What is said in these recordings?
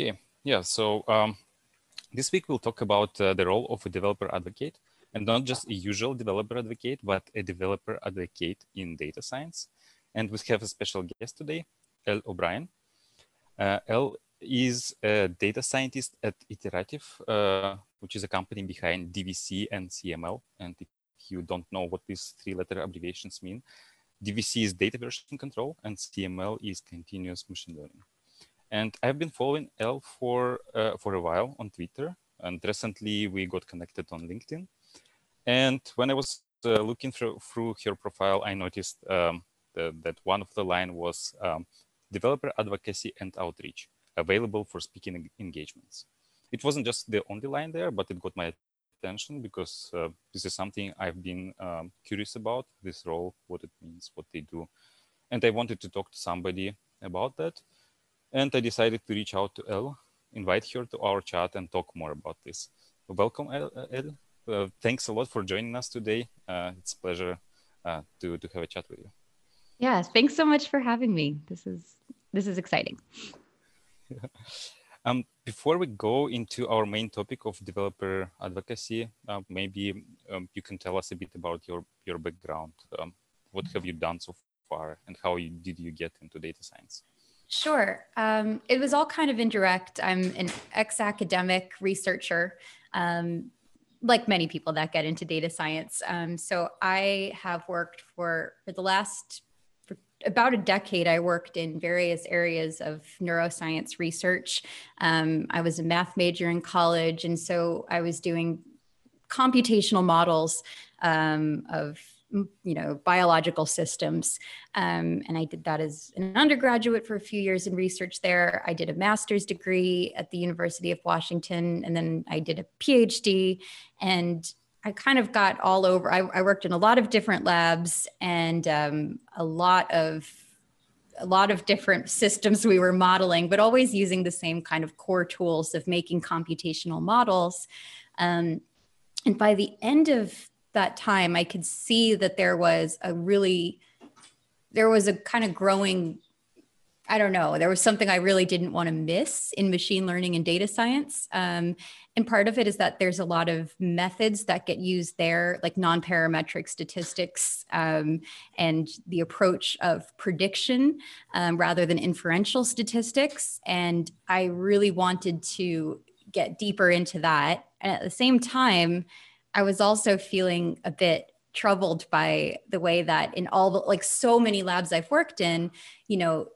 Okay, yeah, so um, this week we'll talk about uh, the role of a developer advocate and not just a usual developer advocate, but a developer advocate in data science. And we have a special guest today, Elle O'Brien. Uh, is a data scientist at Iterative, uh, which is a company behind DVC and CML. And if you don't know what these three letter abbreviations mean, DVC is data version control and CML is continuous machine learning. And I've been following Elle for, uh, for a while on Twitter. And recently we got connected on LinkedIn. And when I was uh, looking through, through her profile, I noticed um, the, that one of the line was um, developer advocacy and outreach available for speaking engagements. It wasn't just the only line there, but it got my attention because uh, this is something I've been um, curious about, this role, what it means, what they do. And I wanted to talk to somebody about that. And I decided to reach out to Elle, invite her to our chat and talk more about this. Welcome, Elle. Uh, thanks a lot for joining us today. Uh, it's a pleasure uh, to, to have a chat with you. Yeah, thanks so much for having me. This is this is exciting. um, before we go into our main topic of developer advocacy, uh, maybe um, you can tell us a bit about your your background. Um, what have you done so far, and how you, did you get into data science? Sure. Um, it was all kind of indirect. I'm an ex academic researcher, um, like many people that get into data science. Um, so I have worked for, for the last for about a decade, I worked in various areas of neuroscience research. Um, I was a math major in college, and so I was doing computational models um, of you know biological systems. Um, and i did that as an undergraduate for a few years in research there. I did a master's degree at the university of washington and then i did a phd and i kind of got all over i, I worked in a lot of different labs and um, a lot of a lot of different systems we were modeling but always using the same kind of core tools of making computational models. Um, and by the end of that time, I could see that there was a really, there was a kind of growing, I don't know, there was something I really didn't want to miss in machine learning and data science. Um, and part of it is that there's a lot of methods that get used there, like non parametric statistics um, and the approach of prediction um, rather than inferential statistics. And I really wanted to get deeper into that. And at the same time, I was also feeling a bit troubled by the way that in all the like so many labs I've worked in, you know,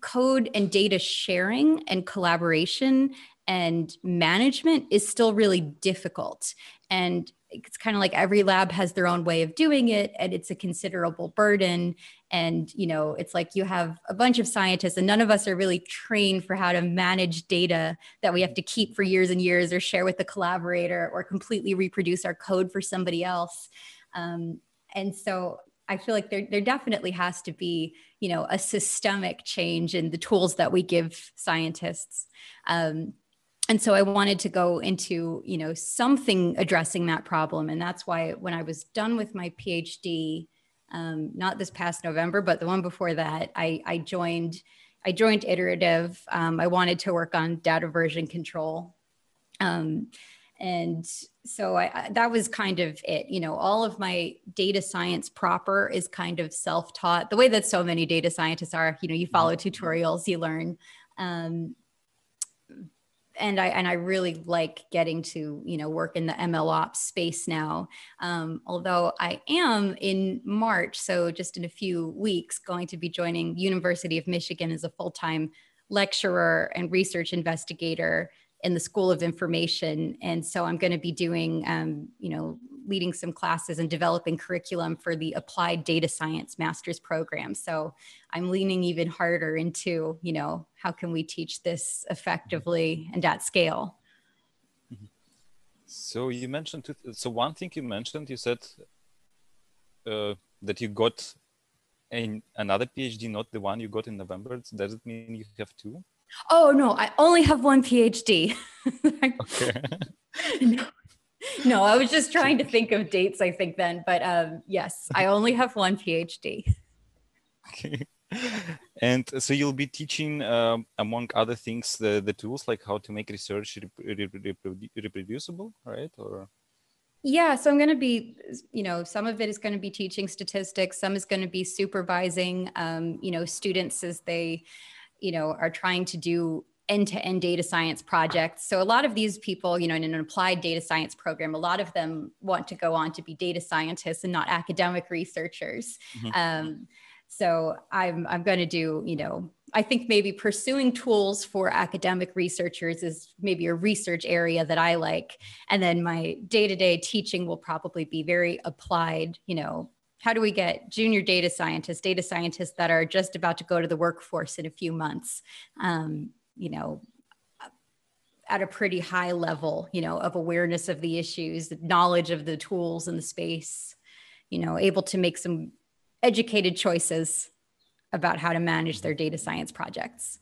code and data sharing and collaboration and management is still really difficult. And it's kind of like every lab has their own way of doing it and it's a considerable burden and you know it's like you have a bunch of scientists and none of us are really trained for how to manage data that we have to keep for years and years or share with the collaborator or completely reproduce our code for somebody else um, and so I feel like there, there definitely has to be, you know, a systemic change in the tools that we give scientists. Um, and so i wanted to go into you know something addressing that problem. And that's why when i was done with my phd um, not this past november but the one before that i, I joined i joined iterative. Um, i wanted to work on data version control. Um, and so I, I, that was kind of it. You know all of my data science proper is kind of self-taught. The way that so many data scientists are you know you follow mm-hmm. tutorials you learn. Um, and I and I really like getting to you know work in the ML ops space now. Um, although I am in March, so just in a few weeks, going to be joining University of Michigan as a full time lecturer and research investigator in the School of Information, and so I'm going to be doing um, you know leading some classes and developing curriculum for the applied data science master's program. So I'm leaning even harder into, you know, how can we teach this effectively and at scale? So you mentioned, so one thing you mentioned, you said uh, that you got a, another PhD, not the one you got in November. Does it mean you have two? Oh no, I only have one PhD. okay. no, no, I was just trying to think of dates, I think then. But um, yes, I only have one PhD. Okay. And so you'll be teaching, um, among other things, the, the tools like how to make research reproducible, right? Or yeah, so I'm going to be, you know, some of it is going to be teaching statistics, some is going to be supervising, um, you know, students as they, you know, are trying to do end-to-end data science projects. So a lot of these people, you know, in an applied data science program, a lot of them want to go on to be data scientists and not academic researchers. Mm-hmm. Um, so I'm I'm going to do, you know, I think maybe pursuing tools for academic researchers is maybe a research area that I like. And then my day-to-day teaching will probably be very applied, you know, how do we get junior data scientists, data scientists that are just about to go to the workforce in a few months, um, you know, at a pretty high level, you know, of awareness of the issues, knowledge of the tools in the space, you know, able to make some educated choices about how to manage their data science projects.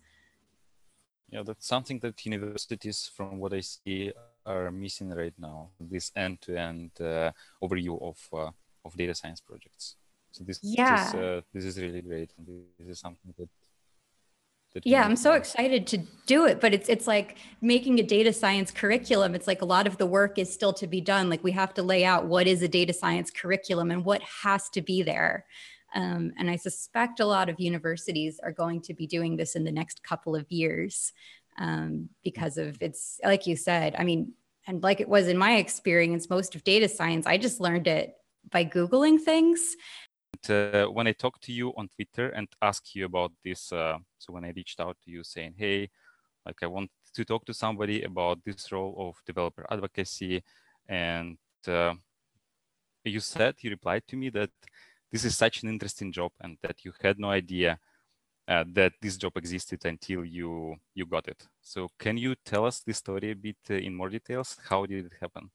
Yeah, that's something that universities, from what I see, are missing right now. This end-to-end uh, overview of uh, of data science projects. So this, yeah. this, uh, this is really great, and this is something that yeah i'm so excited to do it but it's it's like making a data science curriculum. It's like a lot of the work is still to be done. Like we have to lay out what is a data science curriculum and what has to be there. Um, and i suspect a lot of universities are going to be doing this in the next couple of years um, because of it's like you said i mean and like it was in my experience most of data science i just learned it by googling things uh, when I talked to you on Twitter and asked you about this, uh, so when I reached out to you saying, hey, like I want to talk to somebody about this role of developer advocacy, and uh, you said, you replied to me that this is such an interesting job and that you had no idea uh, that this job existed until you you got it. So can you tell us the story a bit uh, in more details? How did it happen?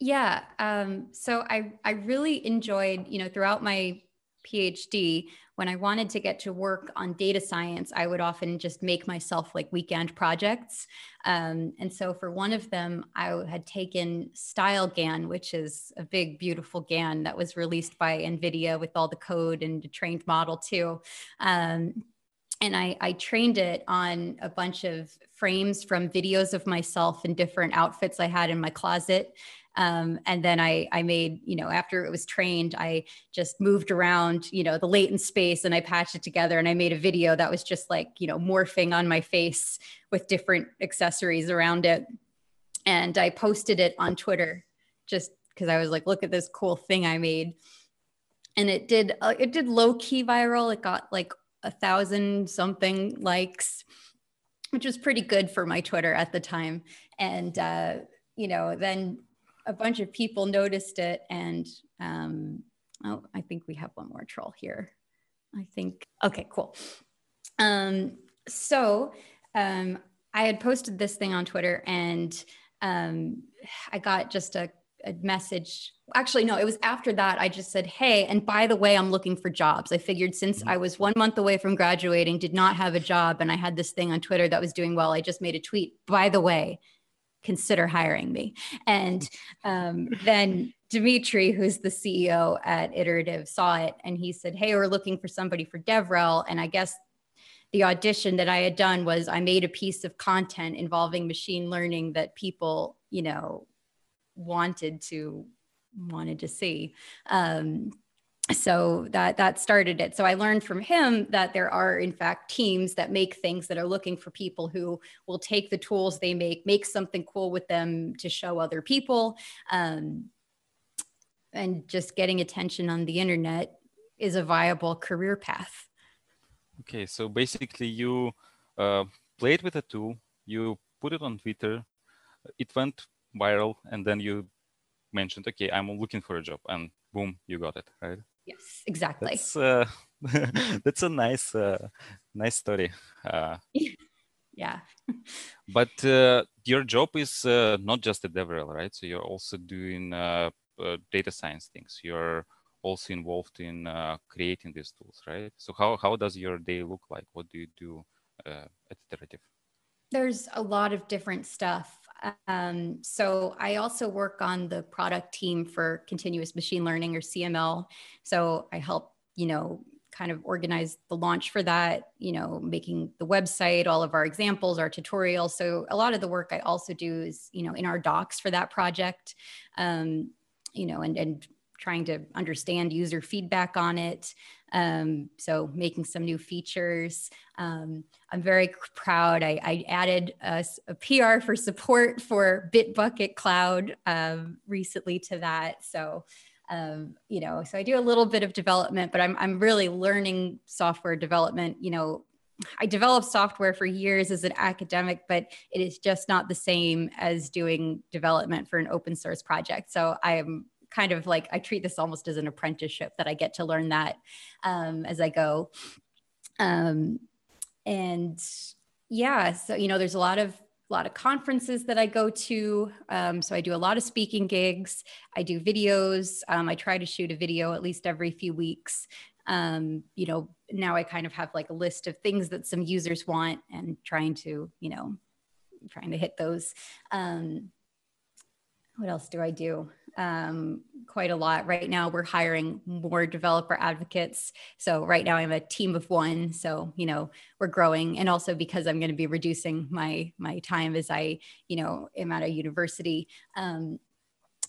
Yeah. Um, so I, I really enjoyed, you know, throughout my PhD, when I wanted to get to work on data science, I would often just make myself like weekend projects. Um, and so for one of them, I had taken StyleGAN, which is a big, beautiful GAN that was released by NVIDIA with all the code and a trained model too. Um, and I, I, trained it on a bunch of frames from videos of myself in different outfits I had in my closet. Um, and then I, I made, you know, after it was trained, I just moved around, you know, the latent space and I patched it together and I made a video that was just like, you know, morphing on my face with different accessories around it. And I posted it on Twitter just because I was like, look at this cool thing I made. And it did, uh, it did low key viral. It got like a thousand something likes, which was pretty good for my Twitter at the time. And, uh, you know, then a bunch of people noticed it and um, oh i think we have one more troll here i think. Okay cool. Um, so um, i had posted this thing on twitter and um, i got just a, a message. Actually no it was after that i just said hey and by the way i'm looking for jobs. I figured since mm-hmm. i was one month away from graduating did not have a job and i had this thing on twitter that was doing well i just made a tweet. By the way consider hiring me. And um, then Dmitry, who's the CEO at Iterative, saw it and he said, Hey, we're looking for somebody for DevRel. And I guess the audition that I had done was I made a piece of content involving machine learning that people, you know, wanted to wanted to see. Um, so that that started it. So i learned from him that there are in fact teams that make things that are looking for people who will take the tools they make make something cool with them to show other people. Um, and just getting attention on the internet is a viable career path. Okay so basically you uh, played with a tool you put it on twitter it went viral and then you mentioned okay i'm looking for a job and boom you got it right Yes, exactly. That's, uh, that's a nice, uh, nice story. Uh, yeah. but uh, your job is uh, not just a DevRel, right? So you're also doing uh, uh, data science things. You're also involved in uh, creating these tools, right? So how, how does your day look like? What do you do uh, at Iterative? There's a lot of different stuff. Um, so I also work on the product team for continuous machine learning or CML. So I help, you know, kind of organize the launch for that, you know, making the website, all of our examples, our tutorials. So a lot of the work I also do is, you know, in our docs for that project, um, you know, and, and trying to understand user feedback on it. Um, so making some new features. Um, I'm very proud. I, I added a, a, PR for support for Bitbucket Cloud um, recently to that. So, um, you know, so I do a little bit of development, but I'm, I'm really learning software development. You know, I developed software for years as an academic, but it is just not the same as doing development for an open source project. So I'm kind of like I treat this almost as an apprenticeship that I get to learn that um, as I go. Um, and yeah, so you know, there's a lot of a lot of conferences that I go to. Um, so I do a lot of speaking gigs. I do videos. Um, I try to shoot a video at least every few weeks. Um, you know, now I kind of have like a list of things that some users want and trying to, you know, trying to hit those. Um, what else do I do? Um, quite a lot. Right now, we're hiring more developer advocates. So right now, I'm a team of one. So you know, we're growing, and also because I'm going to be reducing my my time as I you know am at a university. Um,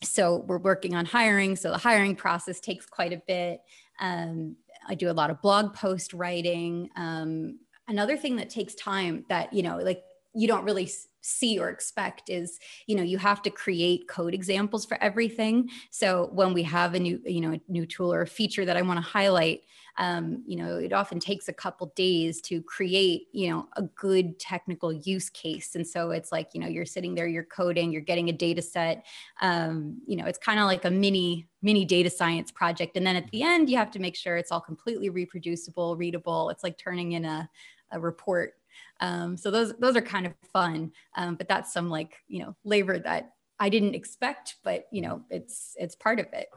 so we're working on hiring. So the hiring process takes quite a bit. Um, I do a lot of blog post writing. Um, another thing that takes time that you know, like you don't really see or expect is you know you have to create code examples for everything. So when we have a new you know a new tool or a feature that i want to highlight um, you know it often takes a couple days to create you know a good technical use case. And so it's like you know you're sitting there you're coding you're getting a data set um, you know it's kind of like a mini mini data science project. And then at the end you have to make sure it's all completely reproducible readable. It's like turning in a, a report um, so those those are kind of fun, um, but that's some like you know labor that I didn't expect, but you know it's it's part of it.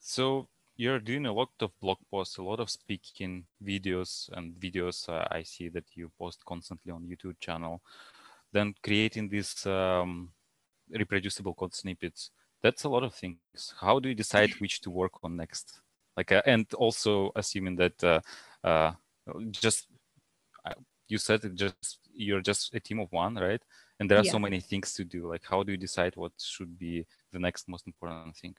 So you're doing a lot of blog posts, a lot of speaking videos and videos. Uh, I see that you post constantly on YouTube channel. Then creating these um, reproducible code snippets. That's a lot of things. How do you decide which to work on next? Like, uh, and also assuming that uh, uh just you said it just you're just a team of one, right? And there are yeah. so many things to do. Like, how do you decide what should be the next most important thing?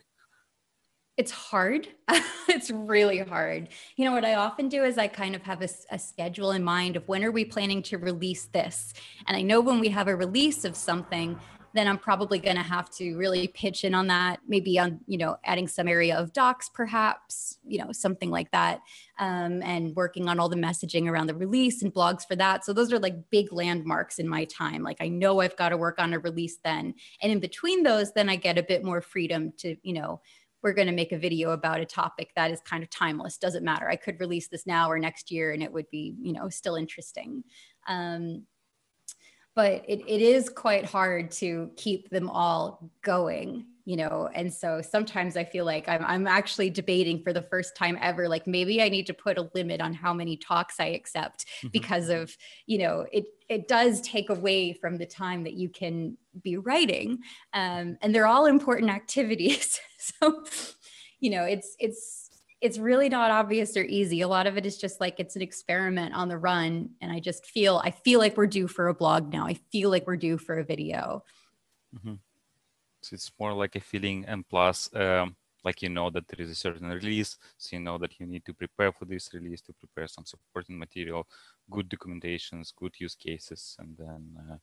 It's hard. it's really hard. You know, what I often do is I kind of have a, a, schedule in mind of when are we planning to release this? And I know when we have a release of something, then I'm probably going to have to really pitch in on that, maybe on, you know, adding some area of docs, perhaps, you know, something like that, um, and working on all the messaging around the release and blogs for that. So those are like big landmarks in my time. Like I know I've got to work on a release then. And in between those, then I get a bit more freedom to, you know, we're going to make a video about a topic that is kind of timeless doesn't matter i could release this now or next year and it would be you know still interesting um, but it, it is quite hard to keep them all going you know and so sometimes i feel like I'm, I'm actually debating for the first time ever like maybe i need to put a limit on how many talks i accept mm-hmm. because of you know it it does take away from the time that you can be writing um, and they're all important activities so you know it's it's it's really not obvious or easy. A lot of it is just like it's an experiment on the run. And I just feel, I feel like we're due for a blog now. I feel like we're due for a video. Mm-hmm. So it's more like a feeling. And plus, um, like you know that there is a certain release. So you know that you need to prepare for this release, to prepare some supporting material, good documentations, good use cases. And then uh,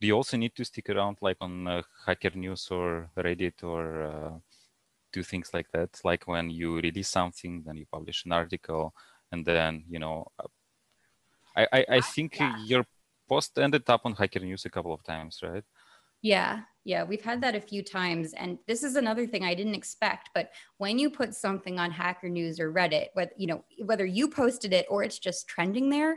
do you also need to stick around like on uh, Hacker News or Reddit or uh, do things like that like when you release something then you publish an article and then you know uh, i i, I think yeah. your post ended up on hacker news a couple of times right yeah yeah we've had that a few times and this is another thing i didn't expect but when you put something on hacker news or reddit whether you know whether you posted it or it's just trending there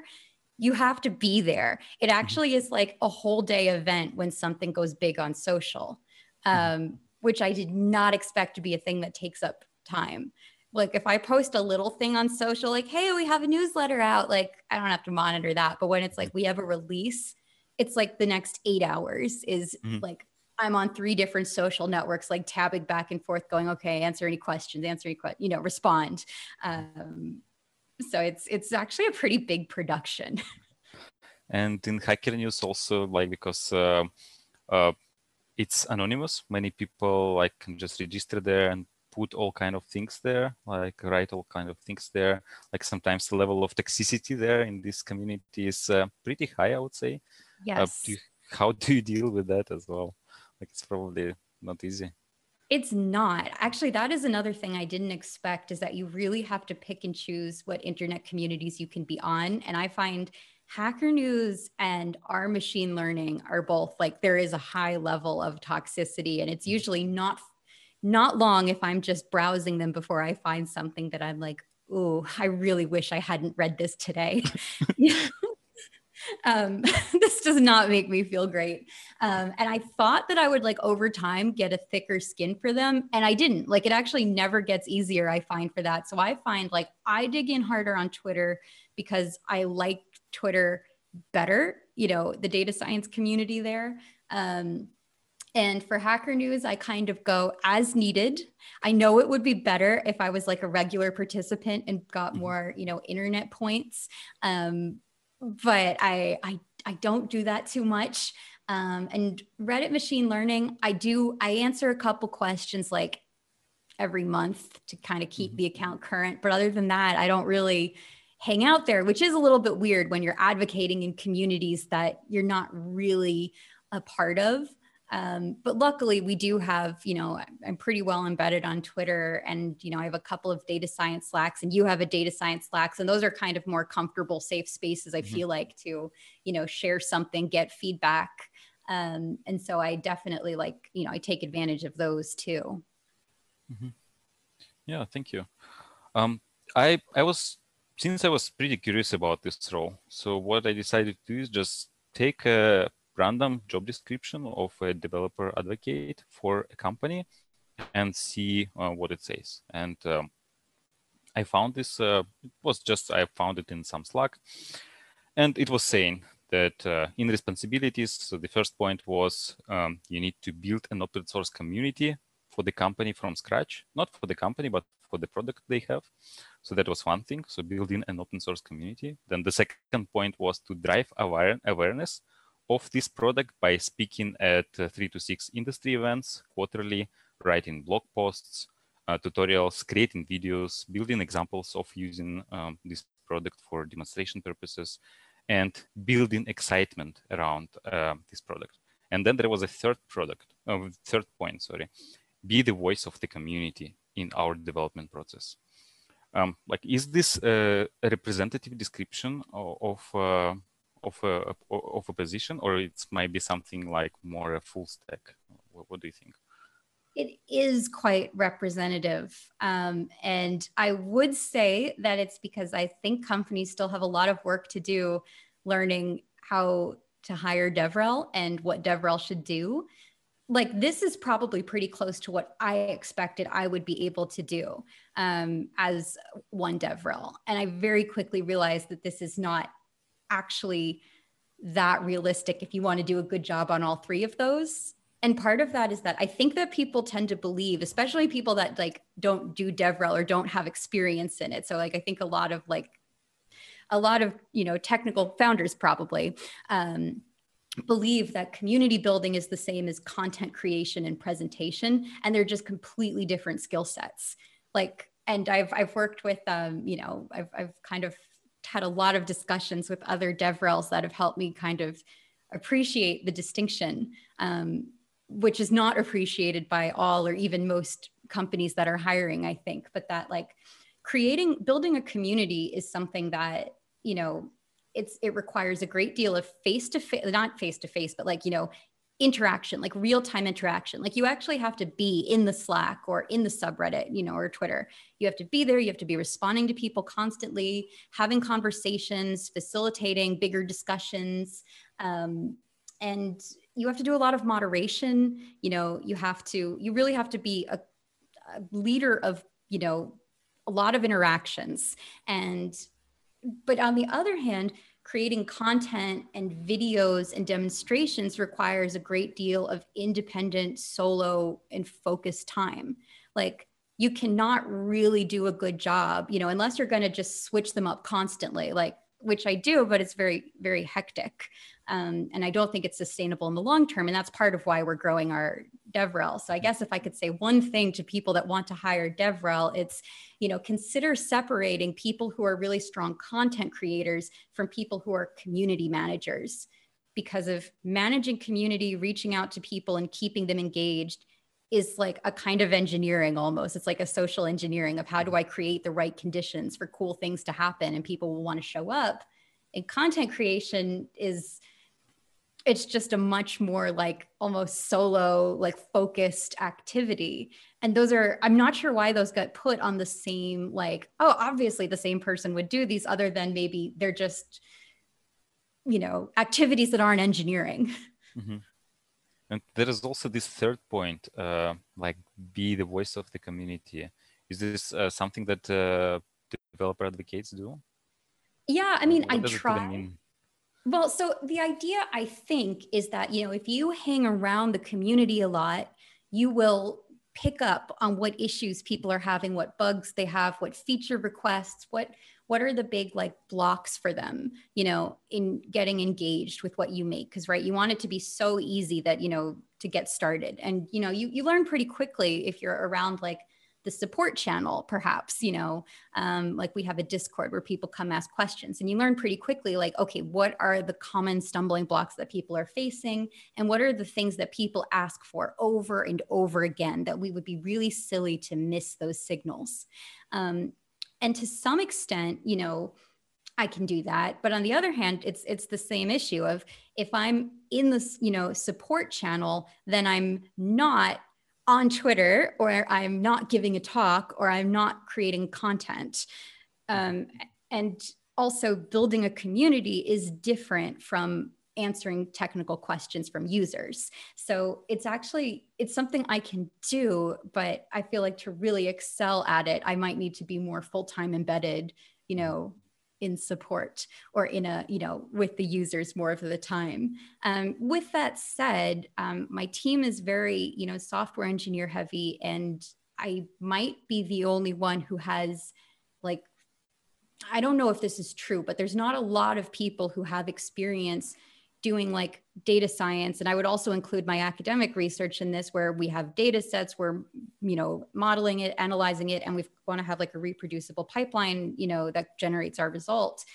you have to be there it mm-hmm. actually is like a whole day event when something goes big on social mm-hmm. um, which I did not expect to be a thing that takes up time. Like if I post a little thing on social, like, hey, we have a newsletter out, like I don't have to monitor that. But when it's like we have a release, it's like the next eight hours is mm-hmm. like I'm on three different social networks, like tabbing back and forth, going, okay, answer any questions, answer any questions, you know, respond. Um, so it's it's actually a pretty big production. And in Hacker News also, like because uh, uh, it's anonymous, many people like can just register there and put all kind of things there, like write all kind of things there. Like sometimes the level of toxicity there in this community is uh, pretty high, I would say. Uh, yes. Do you, how do you deal with that as well? Like it's probably not easy. It's not. Actually, that is another thing I didn't expect is that you really have to pick and choose what internet communities you can be on. And I find Hacker News and our machine learning are both like there is a high level of toxicity and it's usually not not long if I'm just browsing them before I find something that I'm like, oh, I really wish I hadn't read this today. um, this does not make me feel great. Um, and I thought that I would like over time get a thicker skin for them. And I didn't. Like it actually never gets easier, I find for that. So I find like I dig in harder on Twitter because I like Twitter better, you know, the data science community there. Um, and for Hacker News, I kind of go as needed. I know it would be better if I was like a regular participant and got mm-hmm. more, you know, internet points. Um, but I, I, I don't do that too much. Um, and Reddit machine learning, I do, I answer a couple questions like every month to kind of keep mm-hmm. the account current. But other than that, I don't really hang out there, which is a little bit weird when you're advocating in communities that you're not really a part of. Um, but luckily, we do have, you know, I'm pretty well embedded on Twitter, and you know, I have a couple of data science slacks, and you have a data science slacks, and those are kind of more comfortable, safe spaces. I mm-hmm. feel like to, you know, share something, get feedback, um, and so I definitely like, you know, I take advantage of those too. Mm-hmm. Yeah, thank you. Um, I I was since I was pretty curious about this role, so what I decided to do is just take a random job description of a developer advocate for a company and see uh, what it says. And um, I found this, uh, it was just, I found it in some Slack, and it was saying that uh, in responsibilities, so the first point was um, you need to build an open source community for the company from scratch, not for the company, but for the product they have. So that was one thing. So building an open source community. Then the second point was to drive aware awareness of this product by speaking at uh, three to six industry events quarterly, writing blog posts, uh, tutorials, creating videos, building examples of using um, this product for demonstration purposes, and building excitement around uh, this product. And then there was a third product, uh, third point, sorry, be the voice of the community in our development process. Um, like, is this a representative description of, of uh, of a of a position, or it might be something like more a full stack? What, what do you think? It is quite representative. Um, and I would say that it's because I think companies still have a lot of work to do learning how to hire DevRel and what DevRel should do. Like, this is probably pretty close to what I expected I would be able to do um, as one DevRel. And I very quickly realized that this is not actually that realistic if you want to do a good job on all three of those and part of that is that i think that people tend to believe especially people that like don't do devrel or don't have experience in it so like i think a lot of like a lot of you know technical founders probably um, believe that community building is the same as content creation and presentation and they're just completely different skill sets like and i've i've worked with um you know i've i've kind of had a lot of discussions with other DevRels that have helped me kind of appreciate the distinction, um, which is not appreciated by all or even most companies that are hiring, I think. But that like creating, building a community is something that, you know, it's it requires a great deal of face to face, not face to face, but like, you know, interaction, like real time interaction. Like you actually have to be in the Slack or in the subreddit, you know, or Twitter. You have to be there. You have to be responding to people constantly, having conversations, facilitating bigger discussions. Um, and you have to do a lot of moderation. You know, you have to, you really have to be a, a leader of, you know, a lot of interactions. And, but on the other hand, creating content and videos and demonstrations requires a great deal of independent, solo, and focused time. Like you cannot really do a good job, you know, unless you're going to just switch them up constantly, like which I do, but it's very, very hectic. Um, and I don't think it's sustainable in the long term. And that's part of why we're growing our DevRel. So I guess if I could say one thing to people that want to hire DevRel, it's, you know, consider separating people who are really strong content creators from people who are community managers because of managing community, reaching out to people and keeping them engaged is like a kind of engineering almost. It's like a social engineering of how do I create the right conditions for cool things to happen and people will want to show up. And content creation is it's just a much more like almost solo like focused activity and those are i'm not sure why those got put on the same like oh obviously the same person would do these other than maybe they're just you know activities that aren't engineering mm-hmm. And there is also this third point, uh, like be the voice of the community. Is this uh, something that uh, developer advocates do? Yeah, I mean, I try. Well, so the idea I think is that, you know, if you hang around the community a lot, you will pick up on what issues people are having, what bugs they have, what feature requests, what what are the big like blocks for them you know in getting engaged with what you make. Because right you want it to be so easy that you know to get started. And you know you, you learn pretty quickly if you're around like the support channel perhaps you know um, like we have a discord where people come ask questions and you learn pretty quickly like okay what are the common stumbling blocks that people are facing and what are the things that people ask for over and over again that we would be really silly to miss those signals um, and to some extent you know I can do that. But on the other hand, it's it's the same issue of if I'm in this, you know, support channel, then I'm not on Twitter or I'm not giving a talk or I'm not creating content. Um, and also building a community is different from answering technical questions from users so it's actually it's something i can do but i feel like to really excel at it i might need to be more full-time embedded you know in support or in a you know with the users more of the time. Um, with that said um, my team is very you know software engineer heavy and i might be the only one who has like i don't know if this is true but there's not a lot of people who have experience doing like data science. And i would also include my academic research in this where we have data sets we're you know modeling it analyzing it and we want to have like a reproducible pipeline you know that generates our results.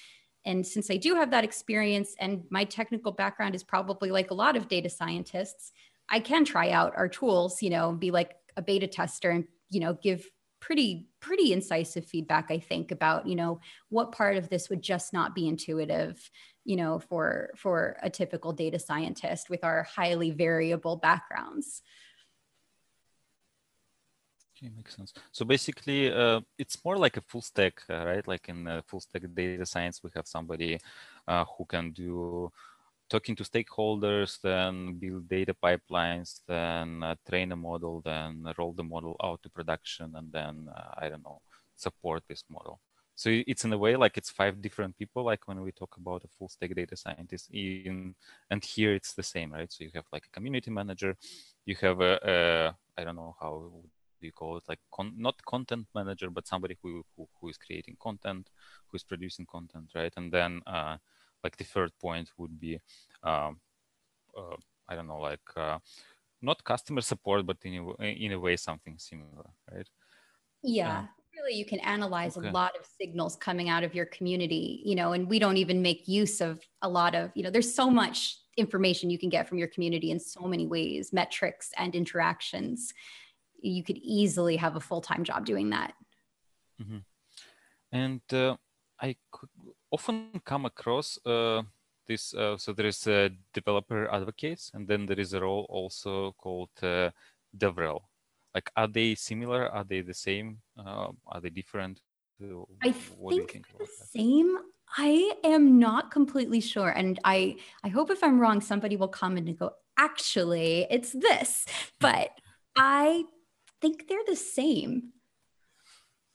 And since i do have that experience and my technical background is probably like a lot of data scientists i can try out our tools you know be like a beta tester and you know give pretty pretty incisive feedback i think about you know what part of this would just not be intuitive you know for for a typical data scientist with our highly variable backgrounds. Okay makes sense. So basically uh, it's more like a full stack uh, right? Like in uh, full stack data science we have somebody uh, who can do talking to stakeholders then build data pipelines then uh, train a model then roll the model out to production and then uh, i don't know support this model so it's in a way like it's five different people, like when we talk about a full stack data scientist in, and here it's the same, right? So you have like a community manager, you have a, a I don't know how you call it, like con, not content manager, but somebody who, who, who is creating content, who is producing content, right? And then uh, like the third point would be, um, uh, I don't know, like uh, not customer support, but in a, in a way something similar, right? Yeah, really you can analyze okay. a lot of signals coming out of your community you know and we don't even make use of a lot of you know there's so much information you can get from your community in so many ways metrics and interactions you could easily have a full-time job doing that mm-hmm. and uh, i could often come across uh, this uh, so there is a developer advocates and then there is a role also called uh, devrel like are they similar? Are they the same? Uh, are they different? I what think, think the same. I am not completely sure and i i hope if i'm wrong somebody will come and go actually it's this. But i think they're the same.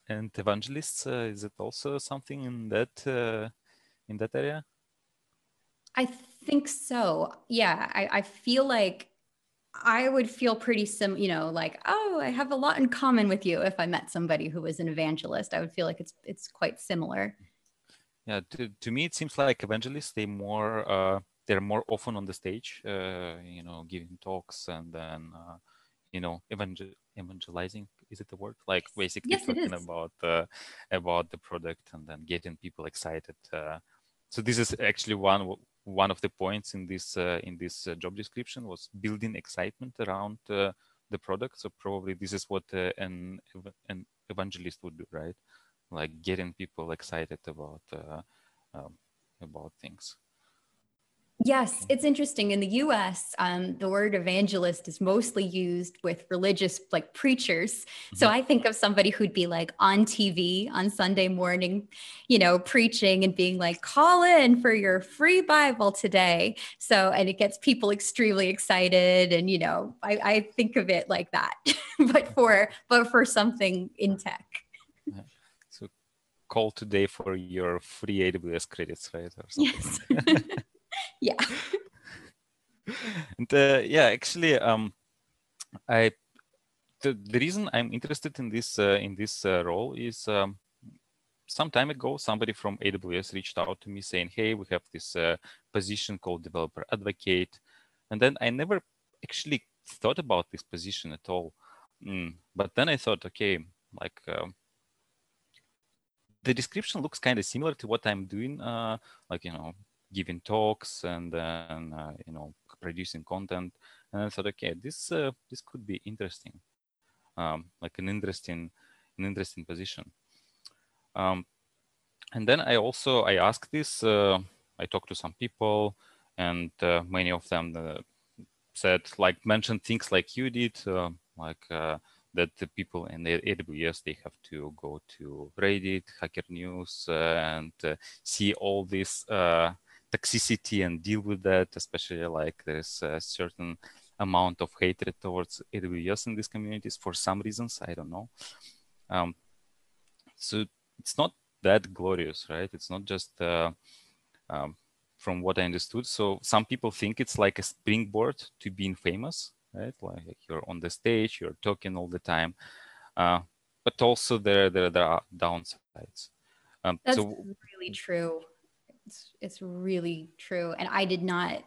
And evangelists uh, is it also something in that uh, in that area? I think so. Yeah, I, I feel like I would feel pretty sim, you know, like, oh, I have a lot in common with you. If I met somebody who was an evangelist, I would feel like it's it's quite similar. Yeah, to, to me, it seems like evangelists they more uh, they're more often on the stage, uh, you know, giving talks and then uh, you know evangel- evangelizing is it the word like basically yes, talking about uh, about the product and then getting people excited uh, so this is actually one one of the points in this uh, in this uh, job description was building excitement around uh, the product. So probably this is what an an evangelist would do right? Like getting people excited about um, about things Yes, it's interesting. In the US, um, the word evangelist is mostly used with religious, like preachers. Mm-hmm. So I think of somebody who'd be like on TV on Sunday morning, you know, preaching and being like, call in for your free Bible today. So, and it gets people extremely excited. And, you know, I, I think of it like that, but for, but for something in tech. So call today for your free AWS credits, right? Or something. Yes. yeah and uh, yeah actually um i the, the reason i'm interested in this uh, in this uh, role is um, some time ago somebody from aws reached out to me saying hey we have this uh, position called developer advocate and then i never actually thought about this position at all mm. but then i thought okay like um, the description looks kind of similar to what i'm doing uh, like you know giving talks and then uh, you know producing content. And i thought okay this uh, this could be interesting um, like an interesting an interesting position. Um, and then i also i asked this uh, i talked to some people and uh, many of them uh, said like mentioned things like you did uh, like that the people in the AWS they have to go to Reddit, Hacker News, and see all these toxicity and deal with that, especially like there's a certain amount of hatred towards AWS in these communities for some reasons. I don't know. Um, so it's not that glorious, right? It's not just uh, um, from what I understood. So some people think it's like a springboard to being famous, right? Like you're on the stage, you're talking all the time. Uh, but also there, there, there are downsides. Um, That's so, really true it's, it's really true. And I did not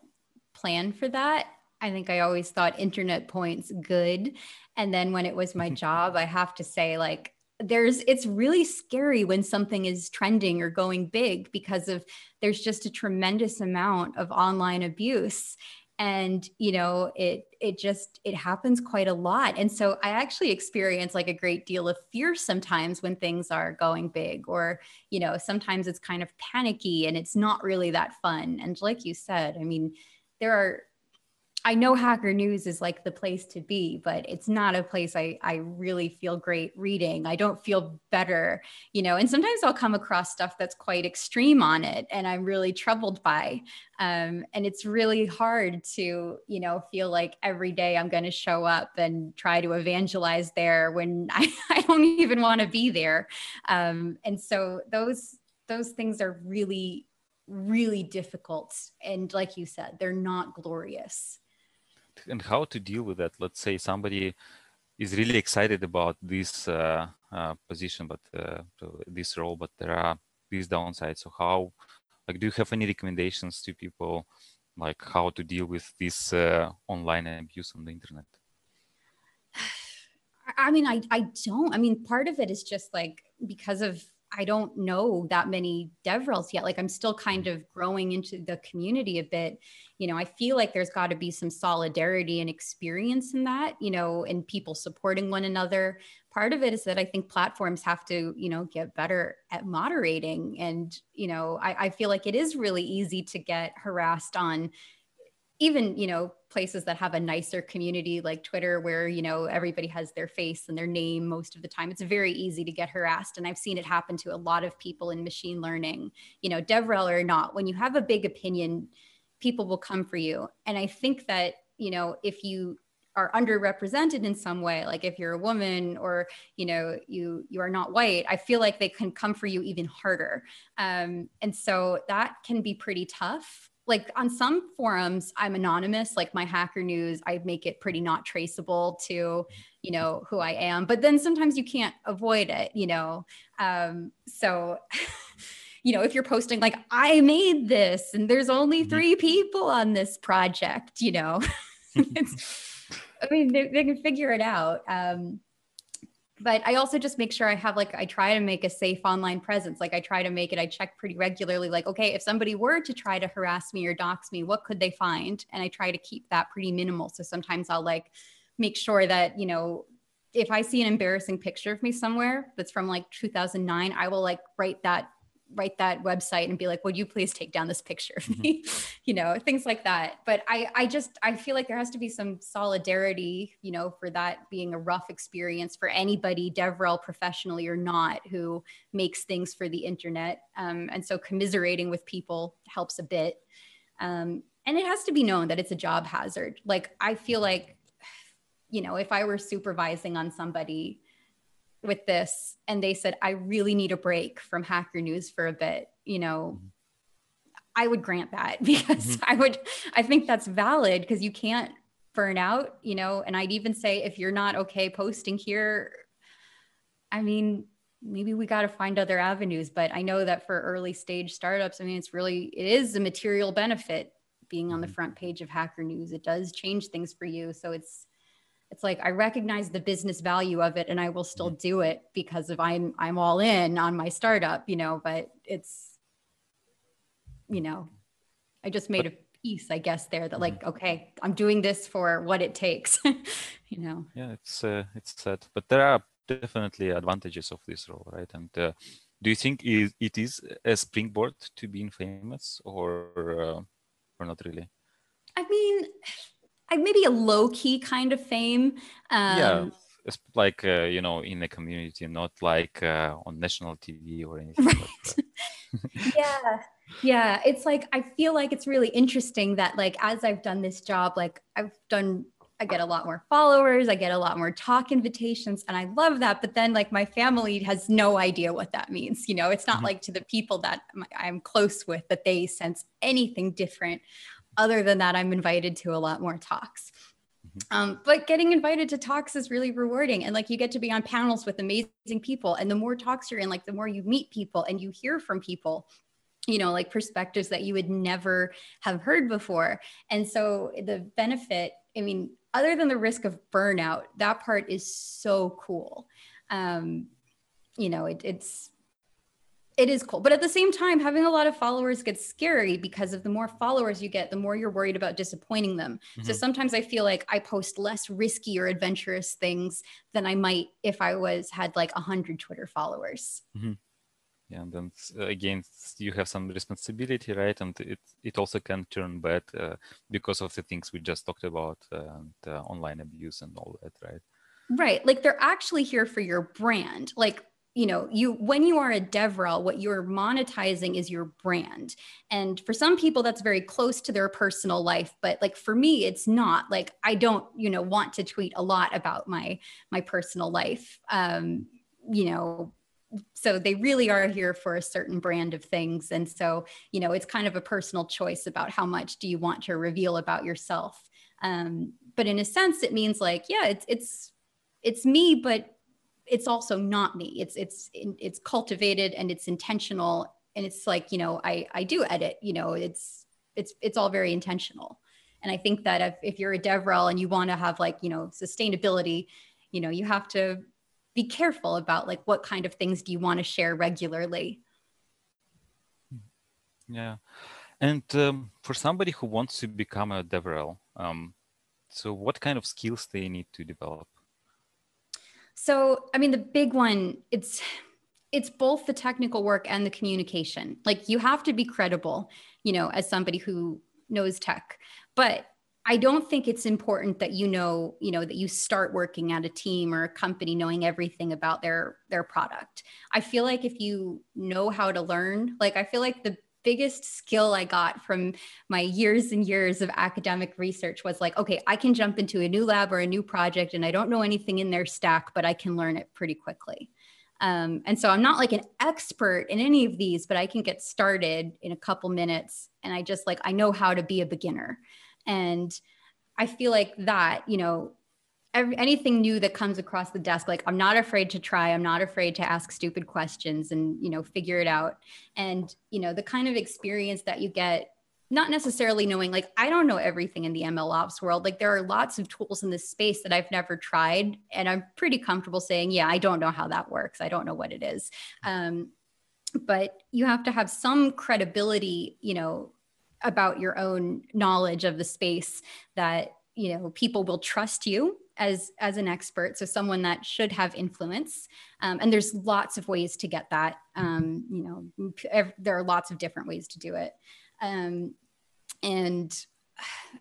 plan for that. I think I always thought internet points good. And then when it was my job, I have to say, like, there's it's really scary when something is trending or going big because of there's just a tremendous amount of online abuse and you know it it just it happens quite a lot. And so i actually experience like a great deal of fear sometimes when things are going big or you know sometimes it's kind of panicky and it's not really that fun. And like you said i mean there are I know Hacker News is like the place to be, but it's not a place I, I really feel great reading. I don't feel better, you know, and sometimes I'll come across stuff that's quite extreme on it and I'm really troubled by. Um, and it's really hard to, you know, feel like every day I'm going to show up and try to evangelize there when I, I don't even want to be there. Um, and so those, those things are really, really difficult. And like you said, they're not glorious and how to deal with that. Let's say somebody is really excited about this uh, uh, position but uh, this role but there are these downsides. So how like do you have any recommendations to people like how to deal with this uh, online abuse on the internet? I mean I, I don't. I mean part of it is just like because of I don't know that many DevRels yet. Like I'm still kind mm-hmm. of growing into the community a bit. You know, I feel like there's got to be some solidarity and experience in that, you know, and people supporting one another. Part of it is that I think platforms have to, you know, get better at moderating. And, you know, I, I feel like it is really easy to get harassed on even you know places that have a nicer community like twitter where you know everybody has their face and their name most of the time it's very easy to get harassed. And i've seen it happen to a lot of people in machine learning. You know devrel or not when you have a big opinion people will come for you. And i think that you know if you are underrepresented in some way like if you're a woman or you know you you are not white i feel like they can come for you even harder. Um, and so that can be pretty tough like on some forums i'm anonymous like my hacker news i make it pretty not traceable to you know who i am but then sometimes you can't avoid it you know um, so you know if you're posting like i made this and there's only mm-hmm. three people on this project you know i mean they, they, can figure it out um, but I also just make sure I have like I try to make a safe online presence. Like I try to make it, I check pretty regularly, like, okay, if somebody were to try to harass me or dox me, what could they find? And I try to keep that pretty minimal. So sometimes I'll like make sure that, you know, if I see an embarrassing picture of me somewhere that's from like 2009, I will like write that write that website and be like would you please take down this picture of mm-hmm. me? You know things like that. But i i just i feel like there has to be some solidarity you know for that being a rough experience for anybody devrel professionally or not who makes things for the internet. Um, and so commiserating with people helps a bit. Um, and it has to be known that it's a job hazard. Like i feel like you know if i were supervising on somebody with this and they said i really need a break from hacker news for a bit you know mm-hmm. i would grant that because mm-hmm. i would i think that's valid because you can't burn out you know and i'd even say if you're not okay posting here i mean maybe we got to find other avenues but i know that for early stage startups i mean it's really it is a material benefit being on the mm-hmm. front page of hacker news it does change things for you so it's it's like I recognize the business value of it and I will still mm-hmm. do it because if I'm I'm all in on my startup, you know, but it's you know, I just made a piece, I guess, there that like, mm-hmm. okay, I'm doing this for what it takes, you know. Yeah, it's uh, it's sad, but there are definitely advantages of this role, right? And uh, do you think it is a springboard to being famous, or uh, or not really? I mean, maybe a low key kind of fame. Um, yeah, it's like uh, you know in the community, not like uh, on national TV or anything. Right. Like yeah, yeah. It's like I feel like it's really interesting that like as I've done this job, like I've done. I get a lot more followers. I get a lot more talk invitations, and I love that. But then, like, my family has no idea what that means. You know, it's not mm-hmm. like to the people that I'm close with that they sense anything different other than that, I'm invited to a lot more talks. Mm-hmm. Um, but getting invited to talks is really rewarding. And like you get to be on panels with amazing people. And the more talks you're in, like the more you meet people and you hear from people, you know, like perspectives that you would never have heard before. And so the benefit, I mean, other than the risk of burnout, that part is so cool. Um, you know, it, it's it is cool. But at the same time, having a lot of followers gets scary because of the more followers you get, the more you're worried about disappointing them. Mm-hmm. So sometimes I feel like I post less risky or adventurous things than I might if I was had like a hundred Twitter followers. Mm-hmm. Yeah, and then uh, again, you have some responsibility, right? And it it also can turn bad uh, because of the things we just talked about and uh, online abuse and all that, right? Right. Like they're actually here for your brand. Like you know you when you are a devrel what you're monetizing is your brand. And for some people that's very close to their personal life but like for me it's not. Like i don't you know want to tweet a lot about my my personal life. Um you know so they really are here for a certain brand of things. And so you know it's kind of a personal choice about how much do you want to reveal about yourself. Um but in a sense it means like yeah it's it's it's me but it's also not me. It's it's it's cultivated and it's intentional. And it's like you know i i do edit you know it's it's it's all very intentional. And i think that if, if you're a devrel and you want to have like you know sustainability you know you have to be careful about like what kind of things do you want to share regularly. Yeah. And um, for somebody who wants to become a devrel um, so what kind of skills they need to develop so, I mean, the big one, it's it's both the technical work and the communication. Like you have to be credible, you know, as somebody who knows tech. But I don't think it's important that you know, you know, that you start working at a team or a company knowing everything about their their product. I feel like if you know how to learn, like I feel like the biggest skill I got from my years and years of academic research was like, okay, I can jump into a new lab or a new project and I don't know anything in their stack, but I can learn it pretty quickly. Um, and so I'm not like an expert in any of these, but I can get started in a couple minutes. And I just like, I know how to be a beginner. And I feel like that, you know, every, anything new that comes across the desk, like I'm not afraid to try, I'm not afraid to ask stupid questions and, you know, figure it out. And, you know, the kind of experience that you get not necessarily knowing like i don't know everything in the ml ops world. Like there are lots of tools in this space that i've never tried and i'm pretty comfortable saying yeah i don't know how that works. I don't know what it is. Um, but you have to have some credibility you know about your own knowledge of the space that you know people will trust you as as an expert so someone that should have influence um, and there's lots of ways to get that um, you know there are lots of different ways to do it um, and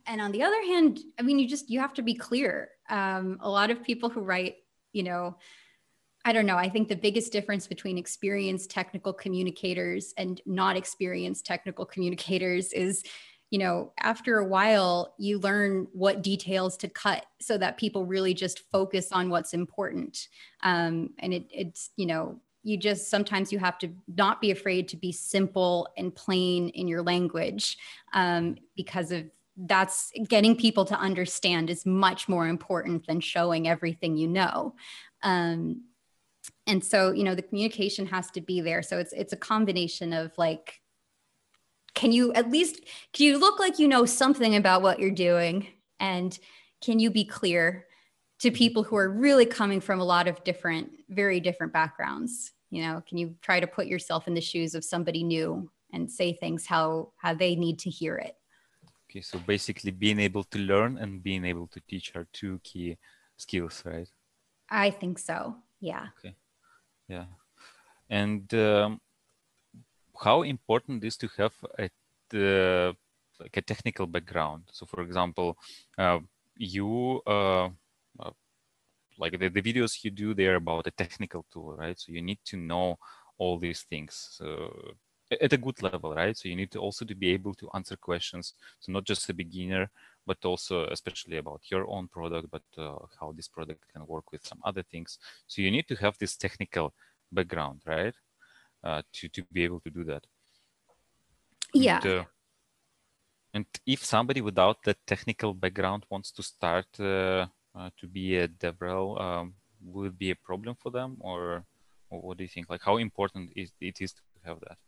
and on the other hand, I mean, you just you have to be clear. Um, a lot of people who write, you know, I don't know. I think the biggest difference between experienced technical communicators and not experienced technical communicators is you know, after a while, you learn what details to cut so that people really just focus on what's important. Um, and it, it's, you know, you just sometimes you have to not be afraid to be simple and plain in your language um, because of that's getting people to understand is much more important than showing everything you know um, and so you know the communication has to be there so it's it's a combination of like can you at least can you look like you know something about what you're doing? And can you be clear to people who are really coming from a lot of different very different backgrounds? You know can you try to put yourself in the shoes of somebody new and say things how how they need to hear it? Okay so basically being able to learn and being able to teach are two key skills right? I think so. Yeah. Okay. Yeah. And um, how important is to have a uh, like a technical background so for example uh, you uh, like the, the videos you do there about a technical tool, right? So you need to know all these things at a good level, right? So you need to also to be able to answer questions. So not just a beginner, but also especially about your own product, but uh, how this product can work with some other things. So you need to have this technical background, right? Uh, to, to be able to do that. Yeah. And, uh, and if somebody without that technical background wants to start uh, uh, to be a DevRel, um, will it be a problem for them, or, or what do you think? Like, how important is it is to have that?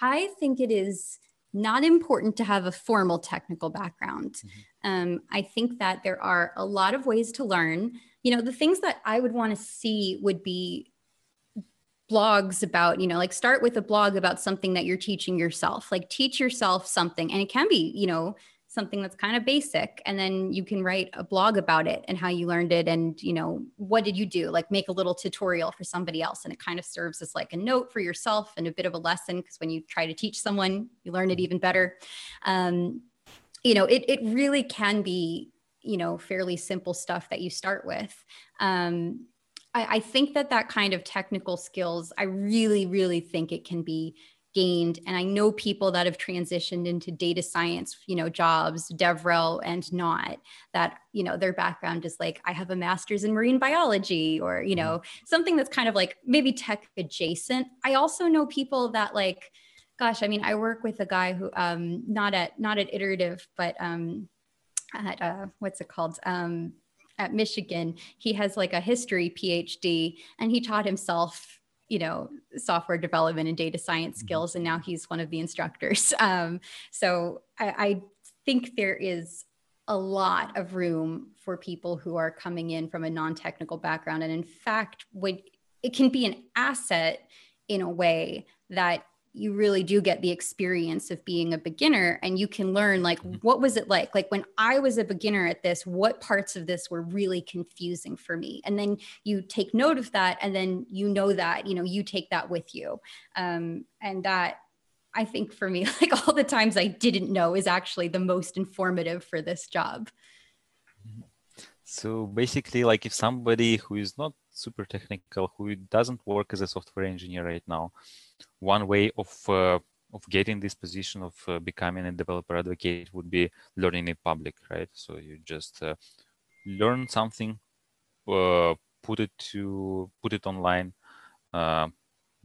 I think it is not important to have a formal technical background. Mm-hmm. Um, I think that there are a lot of ways to learn. You know, the things that I would want to see would be blogs about, you know, like start with a blog about something that you're teaching yourself, like teach yourself something. And it can be, you know, something that's kind of basic and then you can write a blog about it and how you learned it and you know what did you do? Like make a little tutorial for somebody else and it kind of serves as like a note for yourself and a bit of a lesson because when you try to teach someone you learn it even better. Um, you know it, it really can be you know fairly simple stuff that you start with. Um, I, I think that that kind of technical skills i really really think it can be gained. And i know people that have transitioned into data science you know jobs devrel and not that you know their background is like i have a master's in marine biology or you know mm-hmm. something that's kind of like maybe tech adjacent. I also know people that like gosh i mean i work with a guy who um not at not at iterative but um at uh what's it called? Um at Michigan, he has like a history PhD and he taught himself you know software development and data science mm-hmm. skills and now he's one of the instructors um, so I, I think there is a lot of room for people who are coming in from a non-technical background and in fact when it can be an asset in a way that you really do get the experience of being a beginner and you can learn like mm-hmm. what was it like like when i was a beginner at this what parts of this were really confusing for me and then you take note of that and then you know that you know you take that with you um, and that i think for me like all the times i didn't know is actually the most informative for this job mm-hmm. so basically like if somebody who is not super technical who doesn't work as a software engineer right now one way of uh, of getting this position of uh, becoming a developer advocate would be learning in public, right? So you just uh, learn something, put it to put it online,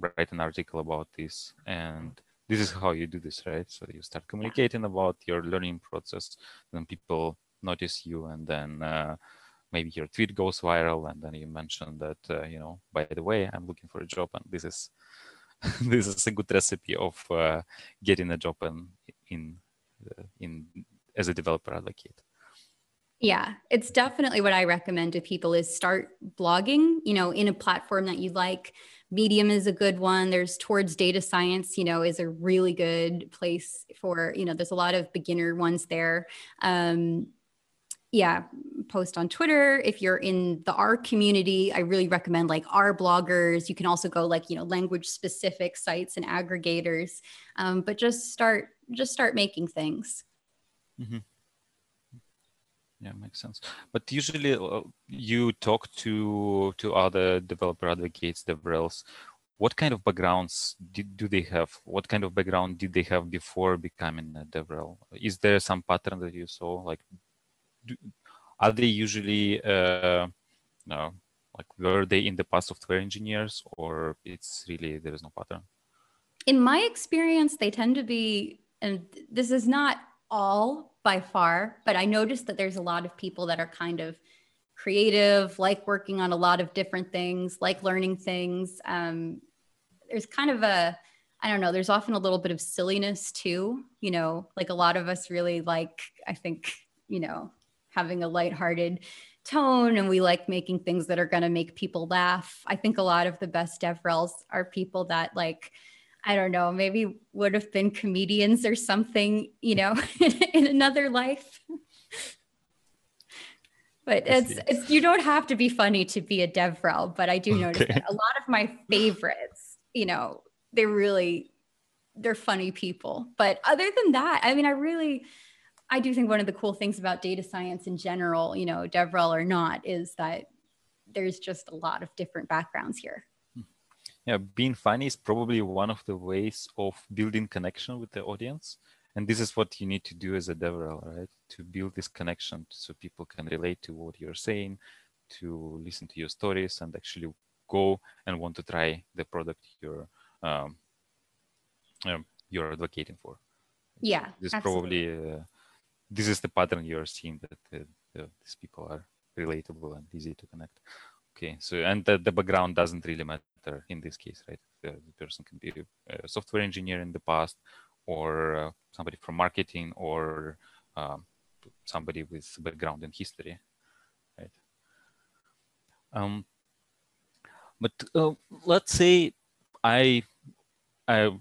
write an article about this and this is how you do this right so you start communicating about your learning process then people notice you and then uh, maybe your tweet goes viral and then you mention that uh, you know by the way i'm looking for a job and this is this is a good recipe of uh, getting a job in in, uh, in as a developer advocate yeah, it's definitely what I recommend to people is start blogging, you know, in a platform that you like. Medium is a good one. There's towards data science, you know, is a really good place for, you know, there's a lot of beginner ones there. Um, yeah, post on Twitter. If you're in the R community, I really recommend like R bloggers. You can also go like, you know, language specific sites and aggregators. Um, but just start, just start making things. Mm-hmm yeah makes sense but usually uh, you talk to to other developer advocates devrels what kind of backgrounds did, do they have what kind of background did they have before becoming a devrel is there some pattern that you saw like do, are they usually uh no like were they in the past software engineers or it's really there is no pattern in my experience they tend to be and this is not all by far, but I noticed that there's a lot of people that are kind of creative, like working on a lot of different things, like learning things. Um, there's kind of a, I don't know, there's often a little bit of silliness too. You know, like a lot of us really like, I think, you know, having a lighthearted tone and we like making things that are going to make people laugh. I think a lot of the best DevRels are people that like, I don't know, maybe would have been comedians or something, you know, in another life. but it's it's you don't have to be funny to be a devrel, but I do notice okay. that a lot of my favorites, you know, they're really they're funny people. But other than that, I mean, I really I do think one of the cool things about data science in general, you know, devrel or not, is that there's just a lot of different backgrounds here. Yeah being funny is probably one of the ways of building connection with the audience. And this is what you need to do as a devrel right? To build this connection so people can relate to what you're saying to listen to your stories and actually go and want to try the product you're um, um, you're advocating for. Yeah this absolutely. probably uh, this is the pattern you're seeing that these people are relatable and easy to connect okay so and the, the background doesn't really matter in this case, right? The, the person can be a software engineer in the past, or uh, somebody from marketing, or um, somebody with background in history, right? Um, but uh, let's say I, I,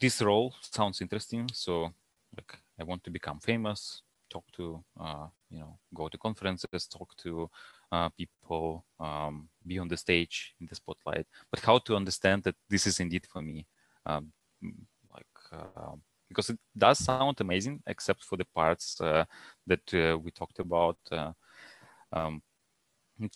this role sounds interesting, so like I want to become famous, talk to, uh, you know, go to conferences, talk to uh, people um, be on the stage in the spotlight, but how to understand that this is indeed for me. Um, like uh, because it does sound amazing, except for the parts that we talked about. Um,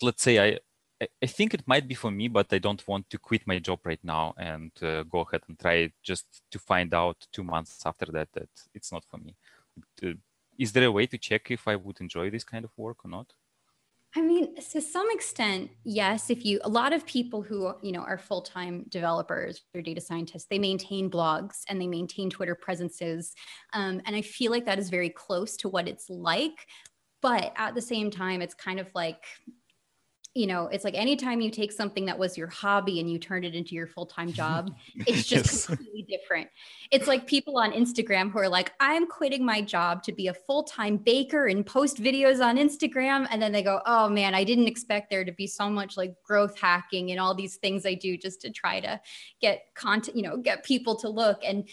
let's say I I think it might be for me, but I don't want to quit my job right now and uh, go ahead and try it just to find out two months after that that it's not for me. Is there a way to check if I would enjoy this kind of work or not? I mean, to some extent, yes. If you, a lot of people who, you know, are full time developers or data scientists, they maintain blogs and they maintain Twitter presences. Um, and I feel like that is very close to what it's like. But at the same time, it's kind of like, you know, it's like anytime you take something that was your hobby and you turn it into your full time job, it's just yes. completely different. It's like people on Instagram who are like, I'm quitting my job to be a full time baker and post videos on Instagram. And then they go, oh man, I didn't expect there to be so much like growth hacking and all these things I do just to try to get content, you know, get people to look. And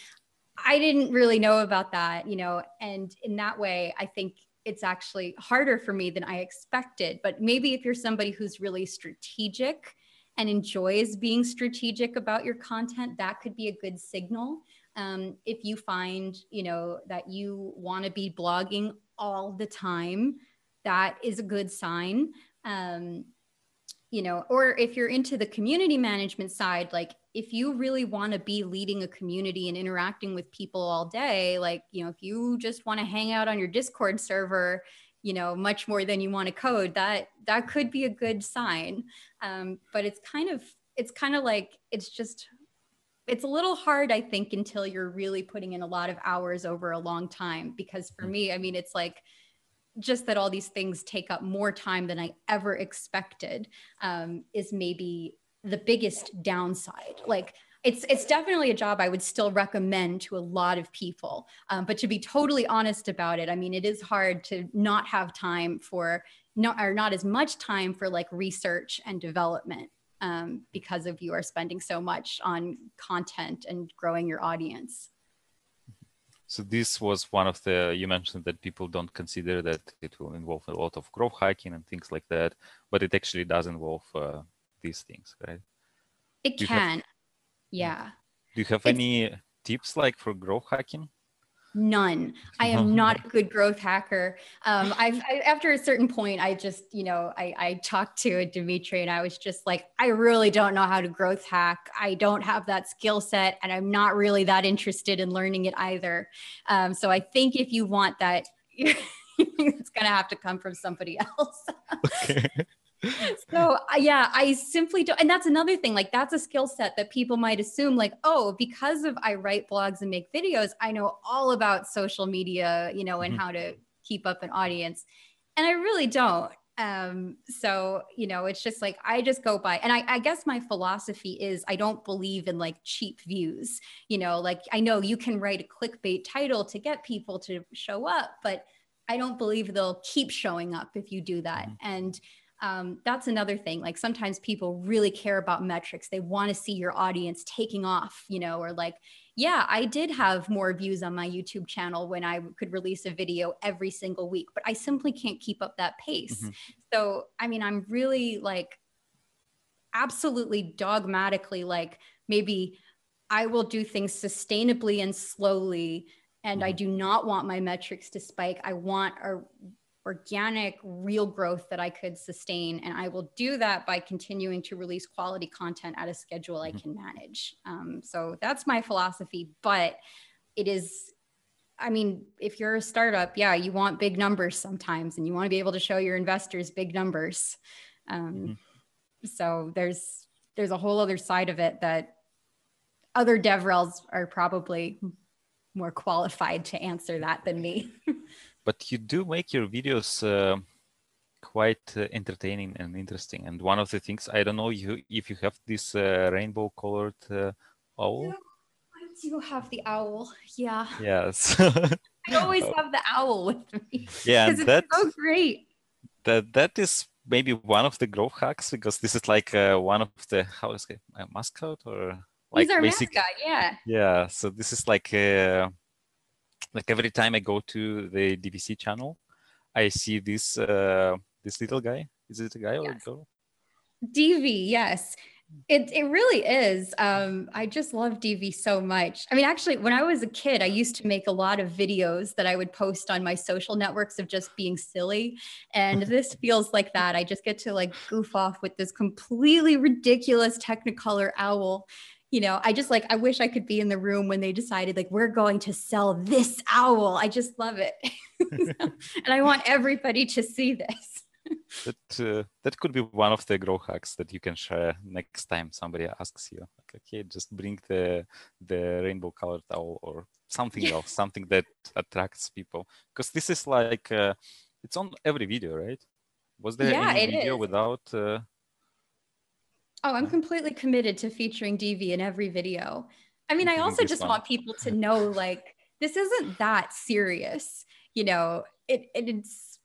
I didn't really know about that, you know, and in that way, I think it's actually harder for me than I expected. But maybe if you're somebody who's really strategic and enjoys being strategic about your content, that could be a good signal. Um, if you find, you know, that you want to be blogging all the time, that is a good sign. Um, you know, or if you're into the community management side, like if you really want to be leading a community and interacting with people all day, like, you know, if you just want to hang out on your Discord server, you know, much more than you want to code, that that could be a good sign. Um, but it's kind of it's kind of like it's just it's a little hard i think until you're really putting in a lot of hours over a long time because for Mm. me i mean it's like just that all these things take up more time than i ever expected um, is maybe the biggest downside like it's it's definitely a job i would still recommend to a lot of people um, but to be totally honest about it i mean it is hard to not have time for not or not as much time for like research and development um, because of you are spending so much on content and growing your audience. So this was one of the you mentioned that people don't consider that it will involve a lot of growth hacking and things like that, but it actually does involve uh, these things, right? It Do you have- can, yeah. Do you have It's- any tips like for growth hacking? None. I am not a good growth hacker. Um, I've I, after a certain point, I just, you know, I, I talked to Dmitry and I was just like, I really don't know how to growth hack. I don't have that skill set, and I'm not really that interested in learning it either. Um, so I think if you want that, it's gonna have to come from somebody else. Okay. So yeah i simply don't and that's another thing like that's a skill set that people might assume like oh because of i write blogs and make videos i know all about social media you know and Mhm. how to keep up an audience and i really don't um so you know it's just like i just go by and I, I guess my philosophy is i don't believe in like cheap views you know like i know you can write a clickbait title to get people to show up but i don't believe they'll keep showing up if you do that Mhm. and um, that's another thing like sometimes people really care about metrics they want to see your audience taking off you know or like yeah i did have more views on my youtube channel when i could release a video every single week but i simply can't keep up that pace Mhm. so i mean i'm really like absolutely dogmatically like maybe i will do things sustainably and slowly and i Mhm. do not want my metrics to spike i want a organic real growth that i could sustain. And i will do that by continuing to release quality content at a schedule i Mhm. can manage. Um, so that's my philosophy but it is i mean if you're a startup yeah you want big numbers sometimes and you want to be able to show your investors big numbers. Um, so there's there's a whole other side of it that other devrels are probably more qualified to answer that than me but you do make your videos uh, quite uh, entertaining and interesting. And one of the things I don't know you if you have this uh, rainbow colored uh, owl. I do have the owl. Yeah. Yes. I always have the owl with me. yeah, Because it's that so great. that that is maybe one of the growth hacks because this is like uh, one of the how is it a mascot or like He's our basic mascot. Yeah. yeah so this is like uh, like every time i go to the dvc channel i see this uh this little guy is it a guy or a girl DV, yes. It, it really is. Um, I just love DV so much. I mean, actually, when I was a kid, I used to make a lot of videos that I would post on my social networks of just being silly. And this feels like that. I just get to like goof off with this completely ridiculous Technicolor owl. You know, I just like, I wish I could be in the room when they decided, like, we're going to sell this owl. I just love it. and I want everybody to see this. that uh, that could be one of the grow hacks that you can share next time somebody asks you like okay just bring the the rainbow colored owl or something else something that attracts people because this is like uh, it's on every video right was there Yeah, any video is. without uh, Oh, I'm completely committed to featuring DV in every video. I mean, I also just want people to know like this isn't that serious. You know, it, it it's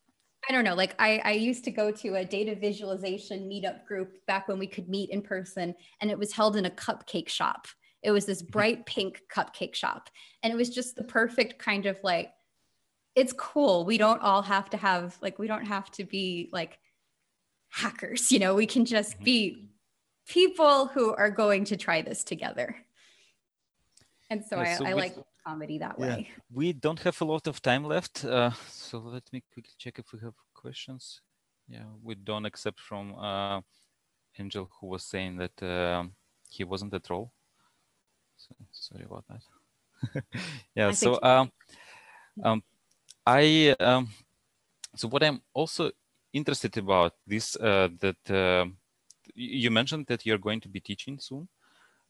I don't know, like I, I used to go to a data visualization meetup group back when we could meet in person, and it was held in a cupcake shop. It was this bright pink cupcake shop. And it was just the perfect kind of like, it's cool. We don't all have to have, like, we don't have to be like hackers, you know, we can just Mhm. be people who are going to try this together. And so Yeah, I, so I with- like comedy that Yeah. way. we don't have a lot of time left uh, so let me quickly check if we have questions yeah we don't accept from uh, angel who was saying that um, he wasn't a troll so, sorry about that yeah I so um, um, i um, so what i'm also interested about this uh, that um you mentioned that you're going to be teaching soon,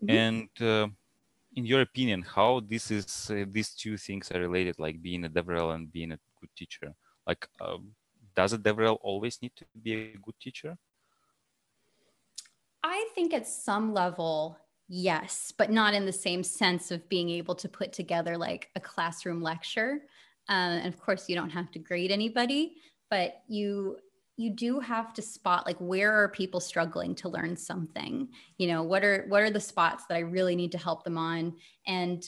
Mhm. and uh, in your opinion, how this is uh, these two things are related, like being a DevRel and being a good teacher? Like, uh, does a DevRel always need to be a good teacher? I think at some level, yes, but not in the same sense of being able to put together like a classroom lecture. Uh, and of course, you don't have to grade anybody, but you you do have to spot like where are people struggling to learn something? You know what are what are the spots that i really need to help them on? And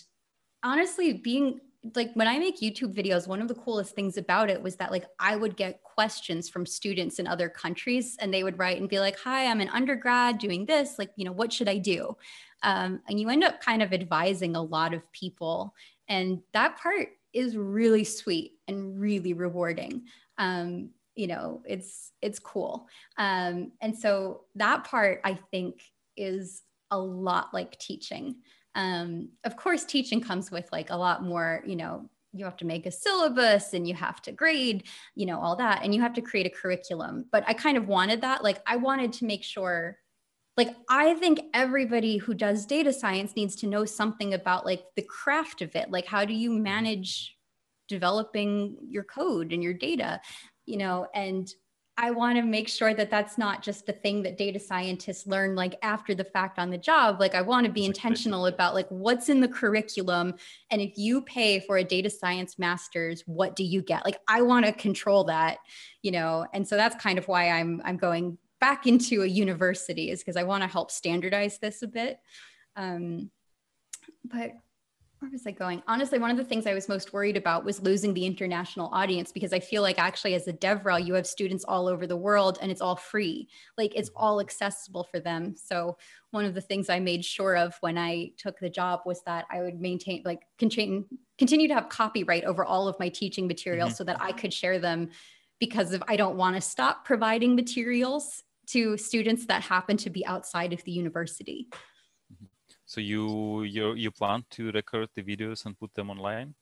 honestly being like when i make youtube videos one of the coolest things about it was that like i would get questions from students in other countries and they would write and be like hi i'm an undergrad doing this like you know what should i do? Um, and you end up kind of advising a lot of people and that part is really sweet and really rewarding. Um, you know it's it's cool. Um, and so that part i think is a lot like teaching. Um, of course teaching comes with like a lot more you know you have to make a syllabus and you have to grade you know all that and you have to create a curriculum. But i kind of wanted that. Like i wanted to make sure like i think everybody who does data science needs to know something about like the craft of it. Like how do you manage developing your code and your data you know and I want to make sure that that's not just the thing that data scientists learn like after the fact on the job. Like I want to be intentional about like what's in the curriculum and if you pay for a data science masters, what do you get? Like I want to control that, you know. And so that's kind of why I'm I'm going back into a university is because I want to help standardize this a bit. Um, but where was I going? Honestly, one of the things I was most worried about was losing the international audience because I feel like actually as a DevRel, you have students all over the world and it's all free. Like it's all accessible for them. So one of the things I made sure of when I took the job was that I would maintain like continue continue to have copyright over all of my teaching materials mm-hmm. so that I could share them because of I don't want to stop providing materials to students that happen to be outside of the university. So you you you plan to record the videos and put them online?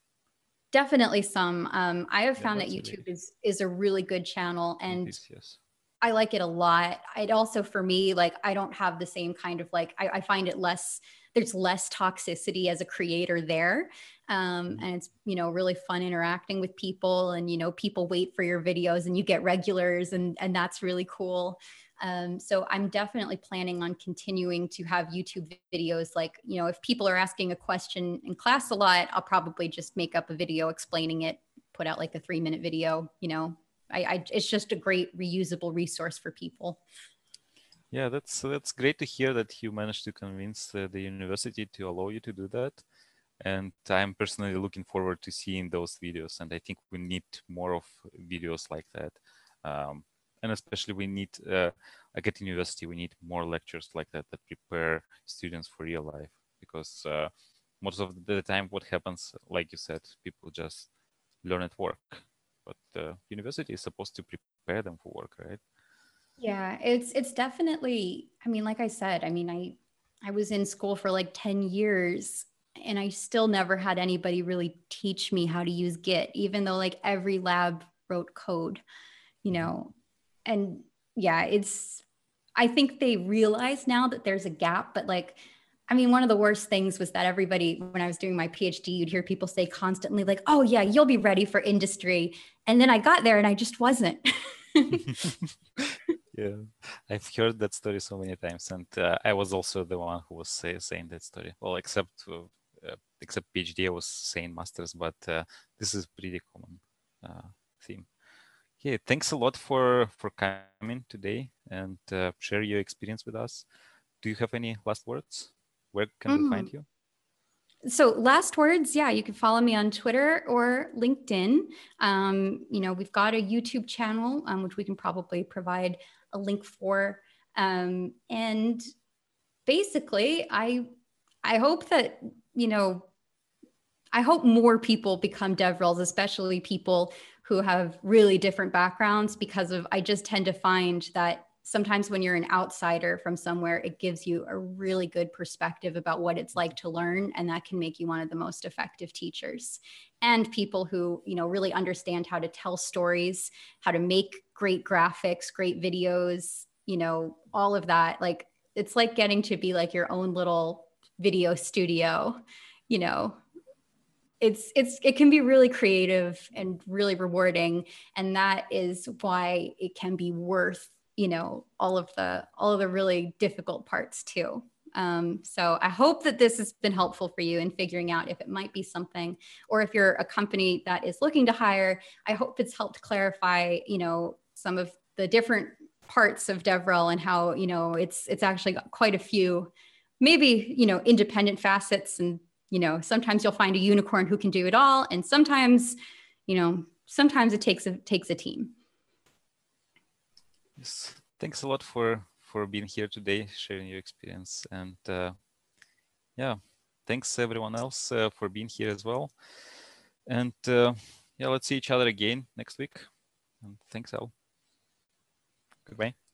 Definitely some. Um, I have found that YouTube is is a really good channel, and is, yes. I like it a lot. It also for me, like I don't have the same kind of like I, I find it less. There's less toxicity as a creator there, um, mm-hmm. and it's you know really fun interacting with people, and you know people wait for your videos, and you get regulars, and and that's really cool. Um, so I'm definitely planning on continuing to have YouTube videos. Like, you know, if people are asking a question in class a lot, I'll probably just make up a video explaining it, put out like a three minute video. You know, I, I it's just a great reusable resource for people. Yeah, that's that's great to hear that you managed to convince uh, the university to allow you to do that. And I'm personally looking forward to seeing those videos. And I think we need more of videos like that. Um, and especially we need uh, like at university we need more lectures like that that prepare students for real life because uh, most of the time what happens like you said people just learn at work but the university is supposed to prepare them for work right yeah it's it's definitely i mean like i said i mean i i was in school for like 10 years and i still never had anybody really teach me how to use git even though like every lab wrote code you mm-hmm. know and yeah, it's I think they realize now that there's a gap, but like I mean, one of the worst things was that everybody, when I was doing my PhD, you'd hear people say constantly, like, oh, yeah, you'll be ready for industry. And then I got there and I just wasn't. yeah, I've heard that story so many times. And uh, I was also the one who was say, saying that story. Well, except uh, except PhD, I was saying masters, but uh, this is pretty common uh, theme. Okay, thanks a lot for for coming today and uh, share your experience with us. Do you have any last words? Where can mm. we find you? So, last words, yeah, you can follow me on Twitter or LinkedIn. Um, you know, we've got a YouTube channel, um, which we can probably provide a link for. Um, and basically, I I hope that you know, I hope more people become DevRels, especially people who have really different backgrounds because of I just tend to find that sometimes when you're an outsider from somewhere it gives you a really good perspective about what it's like to learn and that can make you one of the most effective teachers and people who you know really understand how to tell stories how to make great graphics great videos you know, all of that. Like it's like getting to be like your own little video studio, you know. It's it's it can be really creative and really rewarding and that is why it can be worth, you know, all of the all of the really difficult parts too. Um, so I hope that this has been helpful for you in figuring out if it might be something, or if you're a company that is looking to hire, I hope it's helped clarify, you know, some of the different parts of DevRel and how, you know, it's it's actually got quite a few, maybe, you know, independent facets. And, you know, sometimes you'll find a unicorn who can do it all. And sometimes, you know, sometimes it takes a takes a team. Yes. Thanks a lot for for being here today, sharing your experience. And uh, yeah, thanks everyone else uh, for being here as well. And uh, yeah, let's see each other again next week. And thanks, Elle. Goodbye.